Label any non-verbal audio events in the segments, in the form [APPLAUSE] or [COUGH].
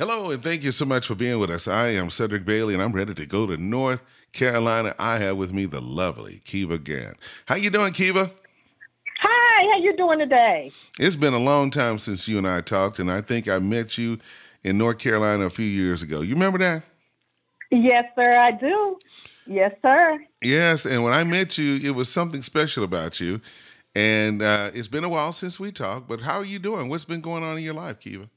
Hello, and thank you so much for being with us. I am Cedric Bailey, and I'm ready to go to North Carolina. I have with me the lovely Kiva Gant. How you doing, Kiva? Hi, how you doing today? It's been a long time since you and I talked, and I think I met you in North Carolina a few years ago. You remember that? Yes, sir, I do. Yes, sir. Yes, and when I met you, it was something special about you. And uh, it's been a while since we talked, but how are you doing? What's been going on in your life, Kiva?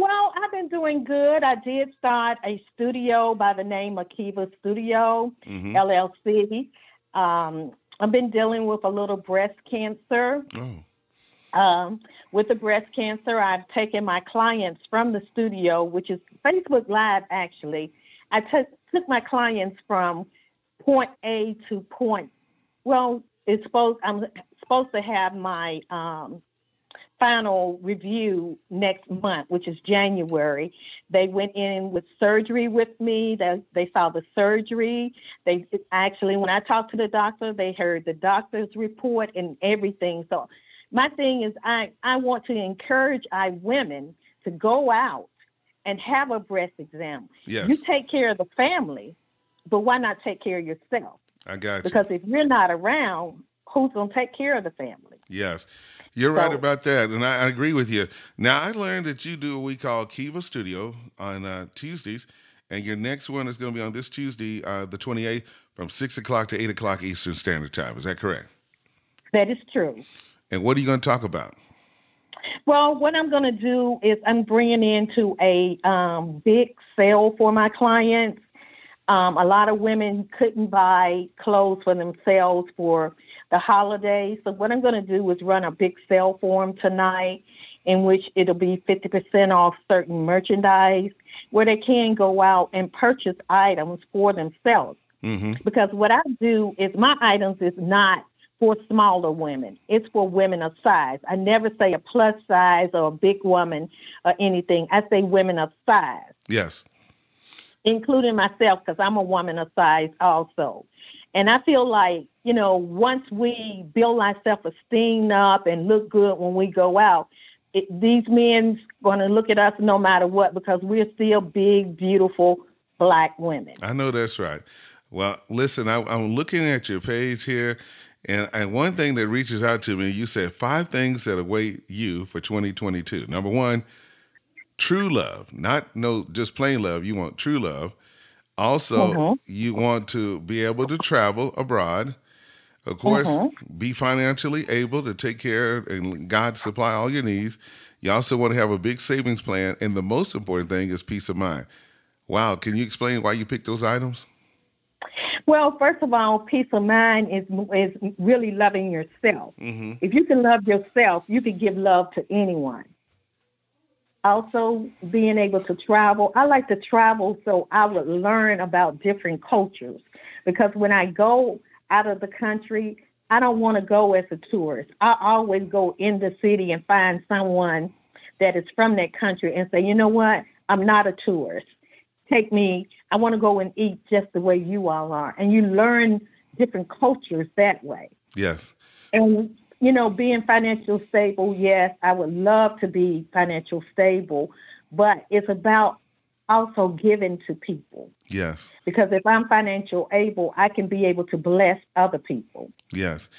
Well, I've been doing good. I did start a studio by the name of Kiva Studio, mm-hmm. LLC. Um, I've been dealing with a little breast cancer. Oh. Um, with the breast cancer, I've taken my clients from the studio, which is Facebook Live actually. I took took my clients from point A to point. Well, it's supposed I'm supposed to have my um, final review next month, which is January. They went in with surgery with me. They, they saw the surgery. They actually, when I talked to the doctor, they heard the doctor's report and everything. So, my thing is, I, I want to encourage I women to go out and have a breast exam. Yes. You take care of the family, but why not take care of yourself? I got you. Because if you're not around, who's going to take care of the family? Yes. You're so, right about that, and I, I, agree with you. Now, I learned that you do what we call Kiva Studio on uh, Tuesdays, and your next one is going to be on this Tuesday, uh, the 28th, from 6 o'clock to 8 o'clock Eastern Standard Time. Is that correct? That is true. And what are you going to talk about? Well, what I'm going to do is I'm bringing into a um, big sale for my clients. Um, a lot of women couldn't buy clothes for themselves for the holidays. So what I'm going to do is run a big sale for them tonight in which it'll be 50% off certain merchandise where they can go out and purchase items for themselves. Mm-hmm. Because what I do is my items is not for smaller women. It's for women of size. I never say a plus size or a big woman or anything. I say women of size. Yes. Including myself because I'm a woman of size also. And I feel like, you know, once we build our self esteem up and look good when we go out, it, these men's going to look at us no matter what because we're still big, beautiful black women. I know that's right. Well, listen, I, am looking at your page here, and, and one thing that reaches out to me, you said five things that await you for 2022. Number one, true love, not no just plain love. You want true love. Also, mm-hmm. you want to be able to travel abroad. Of course, mm-hmm. be financially able to take care and God supply all your needs. You also want to have a big savings plan, and the most important thing is peace of mind. Wow, can you explain why you picked those items? Well, first of all, peace of mind is is really loving yourself. Mm-hmm. If you can love yourself, you can give love to anyone also being able to travel. I like to travel so I would learn about different cultures because when I go out of the country, I don't want to go as a tourist. I always go in the city and find someone that is from that country and say, you know what? I'm not a tourist. Take me, I want to go and eat just the way you all are. And you learn different cultures that way. Yes. And you know, being financial stable, yes, I would love to be financial stable, but it's about also giving to people. Yes. Because if I'm financial able, I can be able to bless other people. Yes.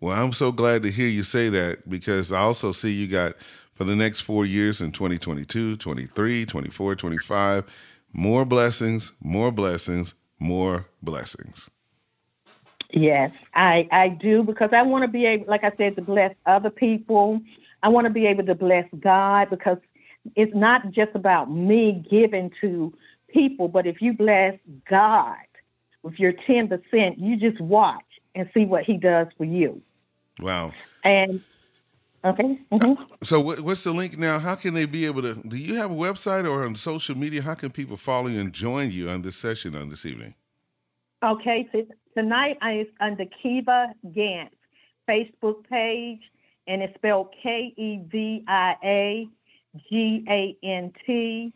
Well, I'm so glad to hear you say that because I also see you got for the next four years in 2022, 23, 24, 25, more blessings, more blessings, more blessings. Yes, I, I do because I want to be able, like I said, to bless other people. I want to be able to bless God because it's not just about me giving to people, but if you bless God with your 10%, you just watch and see what He does for you. Wow. And Okay. Mm-hmm. So, what's the link now? How can they be able to? Do you have a website or on social media? How can people follow you and join you on this session on this evening? Okay, so tonight I is under Kiva Gant Facebook page, and it's spelled K E V I A G A N T,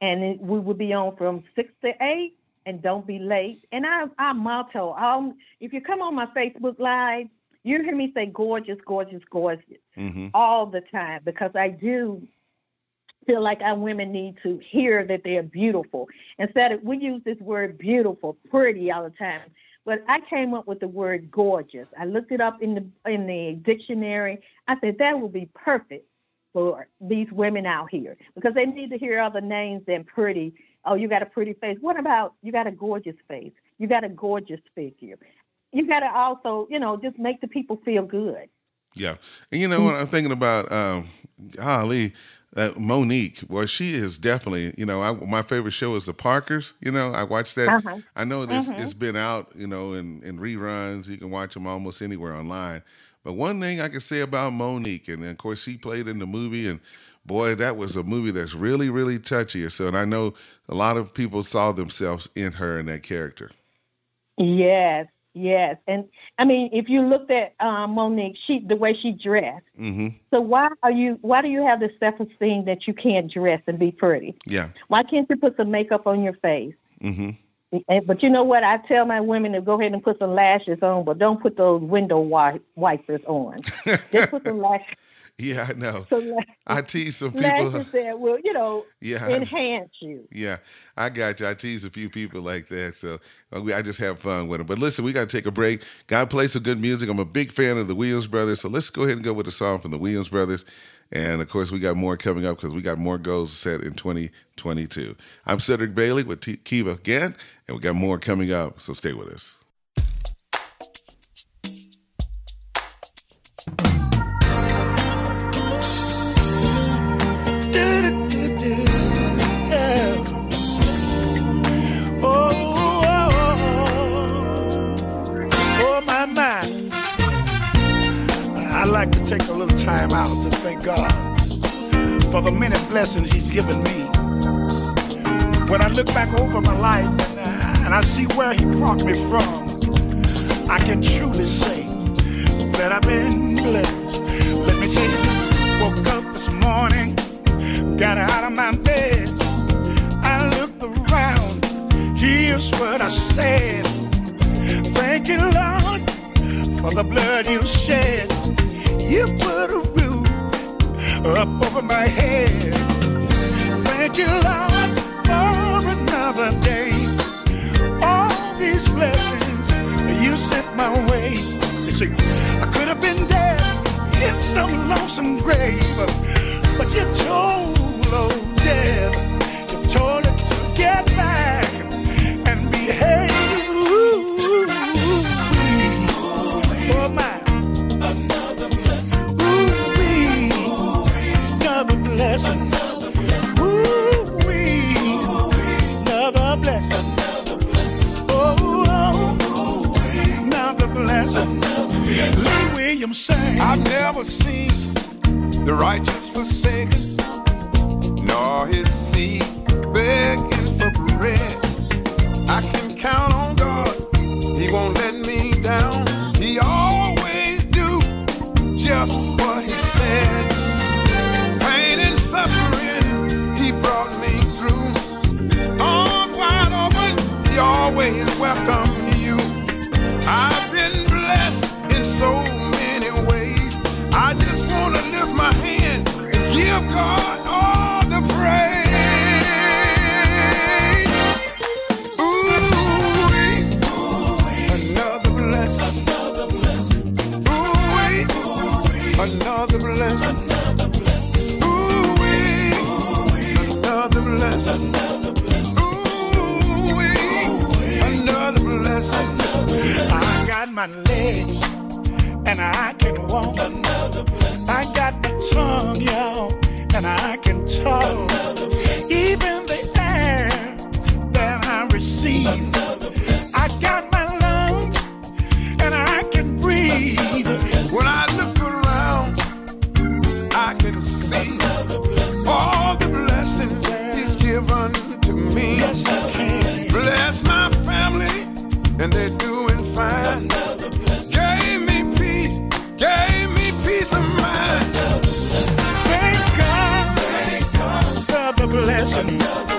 and it, we will be on from six to eight. And don't be late. And I, our motto, um, if you come on my Facebook Live, you hear me say gorgeous, gorgeous, gorgeous mm-hmm. all the time because I do feel like our women need to hear that they're beautiful. Instead of we use this word beautiful, pretty all the time. But I came up with the word gorgeous. I looked it up in the in the dictionary. I said that would be perfect for these women out here because they need to hear other names than pretty. Oh, you got a pretty face. What about you got a gorgeous face? You got a gorgeous figure. You got to also, you know, just make the people feel good. Yeah, and you know what I'm thinking about, um, golly, uh, Mo'Nique. Well, she is definitely, you know, I, my favorite show is The Parkers. You know, I watched that. Uh-huh. I know this mm-hmm. it's been out, you know, in, in reruns. You can watch them almost anywhere online. But one thing I can say about Mo'Nique, and of course she played in the movie, and boy, that was a movie that's really, really touchy. So, and I know a lot of people saw themselves in her and that character. Yes, yes, and I mean, if you looked at um, Mo'Nique, she the way she dressed. Mm-hmm. So why are you? Why do you have the self esteem that you can't dress and be pretty? Yeah. Why can't you put some makeup on your face? Mm-hmm. But you know what? I tell my women to go ahead and put some lashes on, but don't put those window wipers on. [LAUGHS] Just put some lashes. Yeah, I know. So [LAUGHS] I tease some people. Lashes that will, you know, yeah, enhance you. Yeah, I got you. I tease a few people like that, so uh, I just have fun with them. But listen, we got to take a break. God play some good music. I'm a big fan of the Williams Brothers, so let's go ahead and go with a song from the Williams Brothers. And of course, we got more coming up because we got more goals set in 2022. I'm Cedric Bailey with T- Kiva Gant, and we got more coming up, so stay with us. Like to take a little time out to thank God for the many blessings He's given me. When I look back over my life and, I see where He brought me from, I can truly say that I've been blessed. Let me say this woke up this morning, got out of my bed, I looked around, here's what I said. Thank you, Lord, for the blood you shed you put a roof up over my head. Thank you, Lord, for another day. All these blessings you sent my way. You see, I could have been dead in some lonesome grave, but you told old Williams. I've never seen the righteous forsaken, nor his seed begging for bread. I can count on my legs and I can walk. I got the tongue, y'all, and I can talk. Even the air that I receive, I got my lungs, and I can breathe. When I look around, I can see all the blessings He's given to me. Bless my family, and they're doing blessing. Thank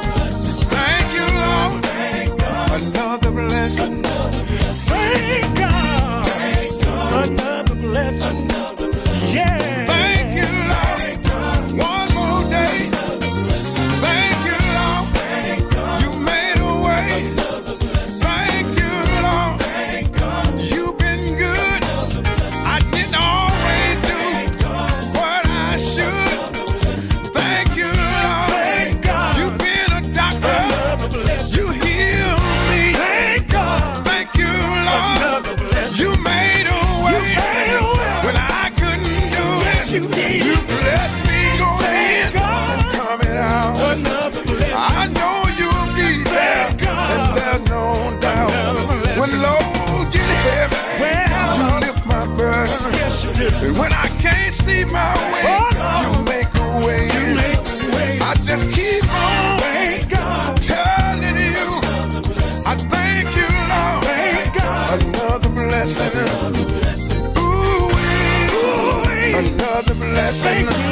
Yes, you do. And when I can't see my way, Oh, no. you make a way. You make a way. I just keep on Thank God. telling you. I thank you, Lord. Thank God. Another blessing. Another blessing. Lord. You've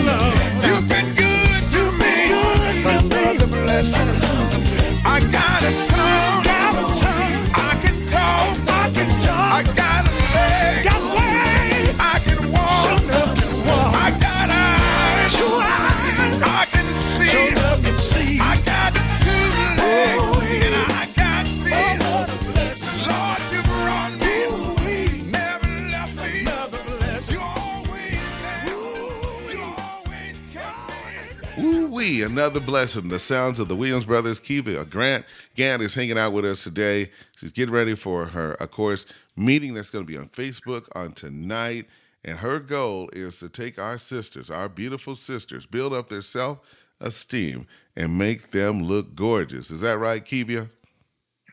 another blessing. The sounds of the Williams brothers. Kiva Grant Gant is hanging out with us today. She's getting ready for her, of course, meeting that's going to be on Facebook on tonight. And her goal is to take our sisters, our beautiful sisters, build up their self esteem and make them look gorgeous. Is that right, Kevia?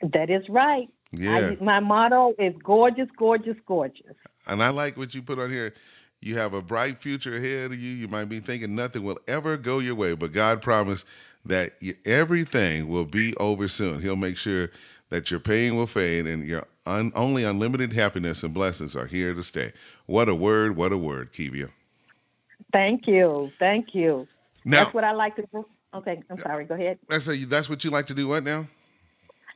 That is right. Yeah. I, my motto is gorgeous, gorgeous, gorgeous. And I like what you put on here. You have a bright future ahead of you. You might be thinking nothing will ever go your way, but God promised that everything will be over soon. He'll make sure that your pain will fade and your un- only unlimited happiness and blessings are here to stay. What a word, what a word, Kevia. Thank you. Thank you. Now, That's what I like to do. Okay, I'm sorry. Go ahead. that's, a, that's what you like to do what now?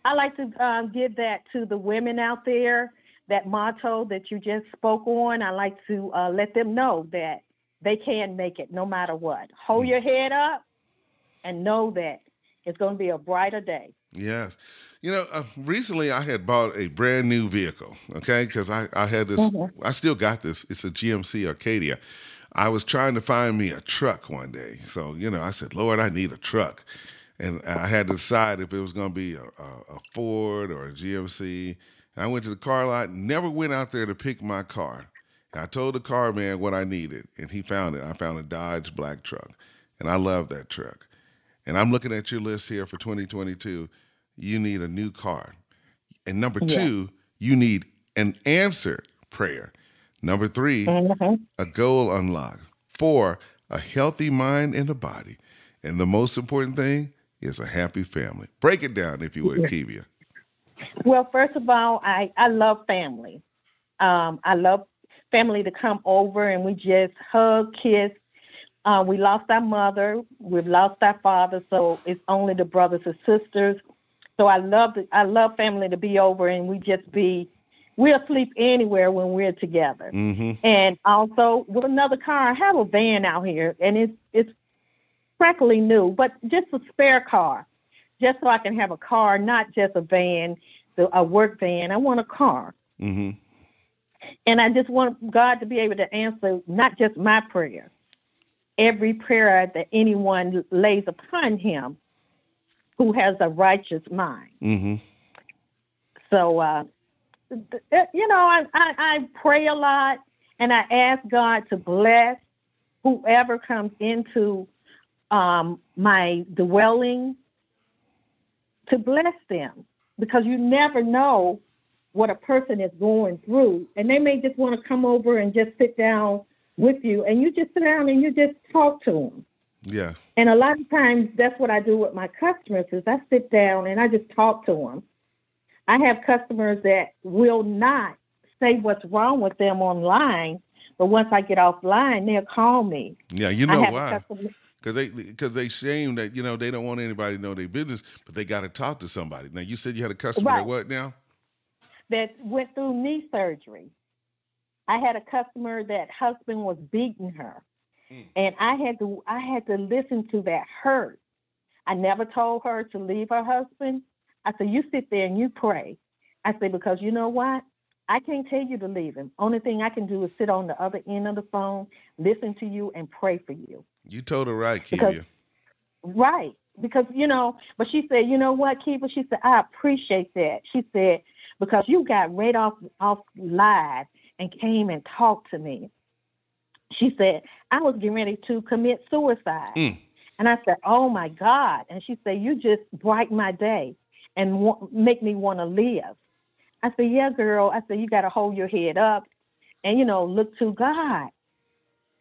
I like to um, give that to the women out there. That motto that you just spoke on. I like to uh, let them know that they can make it no matter what. Hold your head up and know that it's going to be a brighter day. Yes. You know, uh, recently I had bought a brand new vehicle, okay? Because I, I had this, I still got this. It's a GMC Arcadia. I was trying to find me a truck one day. So, you know, I said, Lord, I need a truck. And I had to decide if it was going to be a, a, a Ford or a GMC. I went to the car lot, never went out there to pick my car. And I told the car man what I needed, and he found it. I found a Dodge black truck, and I love that truck. And I'm looking at your list here for 2022. You need a new car. And number Yeah. two, you need an answer prayer. Number 3 Mhm. a goal unlocked. Four, a healthy mind and a body. And the most important thing is a happy family. Break it down, if you would, Kevia. Well, first of all, I, I love family. Um, I love family to come over and we just hug, kiss. Uh, we lost our mother, we've lost our father, so it's only the brothers and sisters. So I love the, I love family to be over and we just be we'll sleep anywhere when we're together. Mm-hmm. And also with another car, I have a van out here and it's it's crackly new, but just a spare car. Just so I can have a car, not just a van, the, a work van. I want a car. Mm-hmm. And I just want God to be able to answer not just my prayer, every prayer that anyone lays upon him who has a righteous mind. Mm-hmm. So, uh, you know, I, I, I pray a lot and I ask God to bless whoever comes into um, my dwelling to bless them because you never know what a person is going through. And they may just want to come over and just sit down with you and you just sit down and you just talk to them. Yeah. And a lot of times that's what I do with my customers is I sit down and I just talk to them. I have customers that will not say what's wrong with them online, but once I get offline, they'll call me. Yeah. You know why? customer, Because they because they shame that you know they don't want anybody to know their business, but they got to talk to somebody. Now you said you had a customer that Right. what now? that went through knee surgery. I had a customer that husband was beating her. Mm. And I had to I had to listen to that hurt. I never told her to leave her husband. I said, You sit there and you pray. I said, because you know what? I can't tell you to leave him. Only thing I can do is sit on the other end of the phone, listen to you, and pray for you. You told her right, Kevia. Right. Because, you know, but she said, you know what, Kiva? She said, I appreciate that. She said, because you got right off off live and came and talked to me. She said, I was getting ready to commit suicide. Mm. And I said, Oh my God. And she said, You just brighten my day and wa- make me want to live. I said, Yeah, girl. I said, You got to hold your head up and you know, look to God.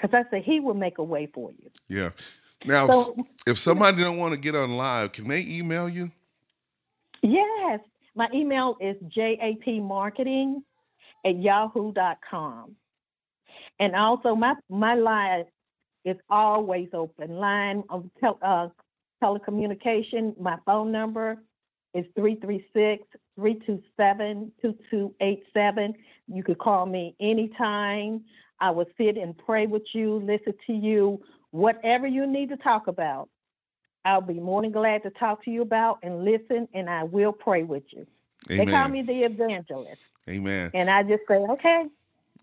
Because I said He will make a way for you. Yeah. Now, so, if somebody don't want to get on live, can they email you? Yes. My email is japmarketing at yahoo.com. And also, my, my line is always open. Line of tel- uh, telecommunication, my phone number is 336 327 2287. You could call me anytime. I will sit and pray with you, listen to you, whatever you need to talk about. I'll be more than glad to talk to you about and listen, and I will pray with you. Amen. They call me the evangelist. Amen. And I just say, okay.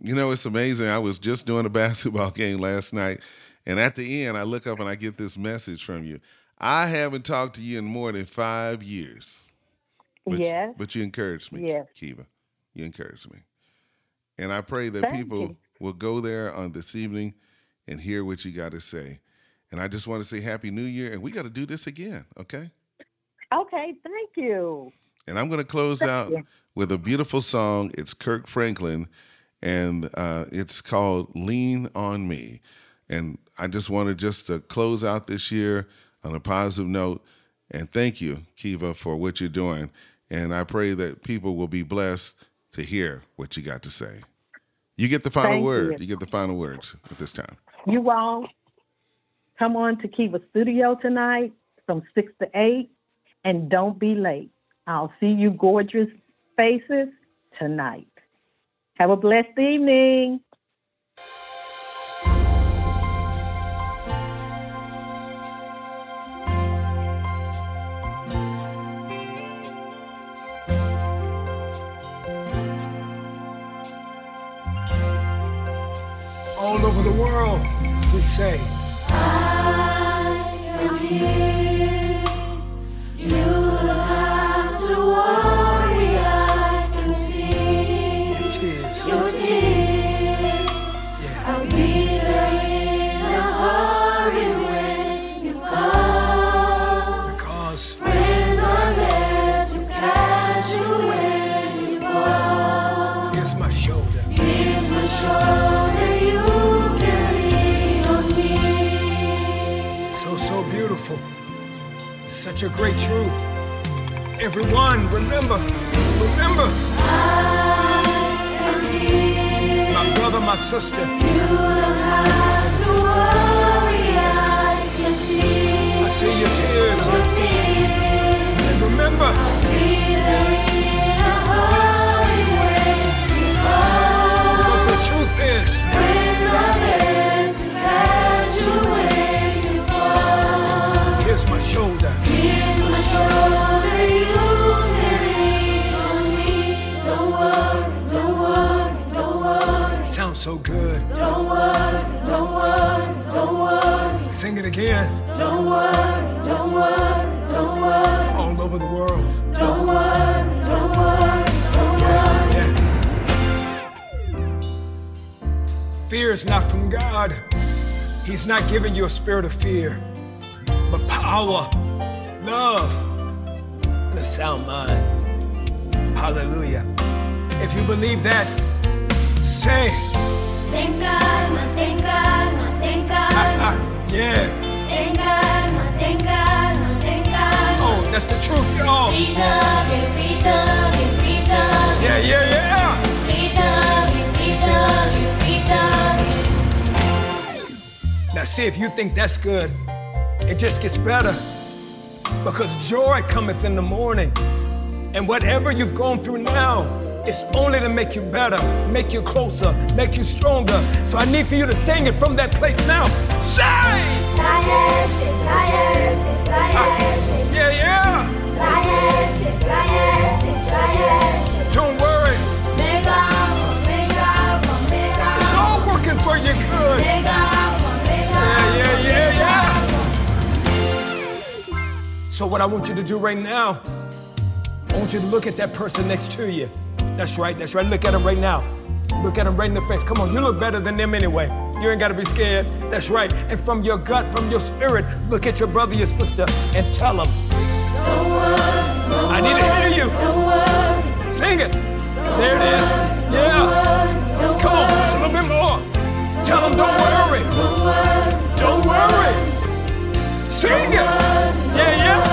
You know, it's amazing. I was just doing a [LAUGHS] basketball game last night, and at the end, I look up and I get this message from you. I haven't talked to you in more than five years. But, yes. But you encouraged me, yes. Kiva. You encouraged me. And I pray that Thank people you. Will go there on this evening and hear what you got to say. And I just want to say Happy New Year, and we got to do this again, okay? Okay, thank you. And I'm going to close Thank out you. with a beautiful song. It's Kirk Franklin, and uh, it's called "Lean on Me." And I just wanted just to close out this year on a positive note. And thank you, Kiva, for what you're doing. And I pray that people will be blessed to hear what you got to say. You get the final Thank word. you. You get the final words at this time. You all come on to Kiva Studio tonight from 6 to 8, and don't be late. I'll see you gorgeous faces tonight. Have a blessed evening. Say, it Such a great truth. Everyone, remember, remember. My brother, my sister, I see your tears. And remember, because the truth is, again. All over the world. Don't worry, don't worry, don't worry. Yeah. Fear is not from God. He's not giving you a spirit of fear, but power, love, and a sound mind. Hallelujah. If you believe that, say, Thank God, no, thank God, no, thank God. [LAUGHS] [LAUGHS] that's the truth, y'all. Read again, read again, read again. Yeah, yeah, yeah. Read again, read again, read again. Now, see if you think that's good, it just gets better. Because joy cometh in the morning. And whatever you've gone through now, it's only to make you better, make you closer, make you stronger. So I need for you to sing it from that place now. Say! Traes, ah, Yeah, yeah. Don't worry. It's all working for your good. Yeah, yeah, yeah, yeah. So what I want you to do right now, I want you to look at that person next to you. That's right, that's right. Look at him right now. Look at him right in the face. Come on, you look better than them anyway. You ain't gotta be scared. That's right. And from your gut, from your spirit, look at your brother, your sister, and tell them. I need to hear you. Sing it. There it is. Yeah. Come on, just a little bit more. Tell them don't worry. Don't worry. Sing it. Yeah, yeah.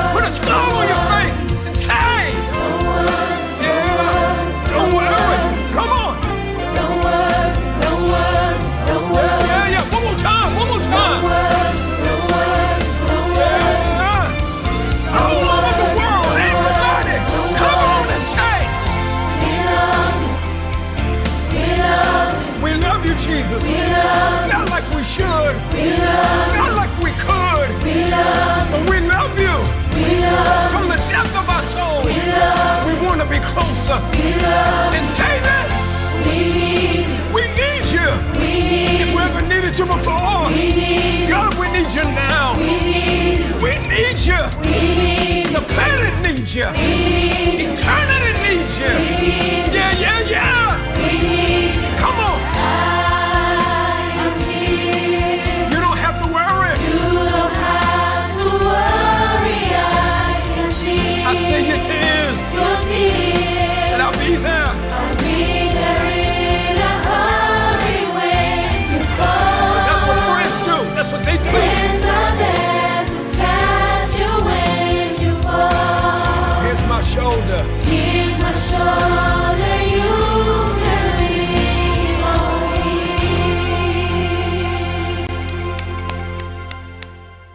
Eternity needs you.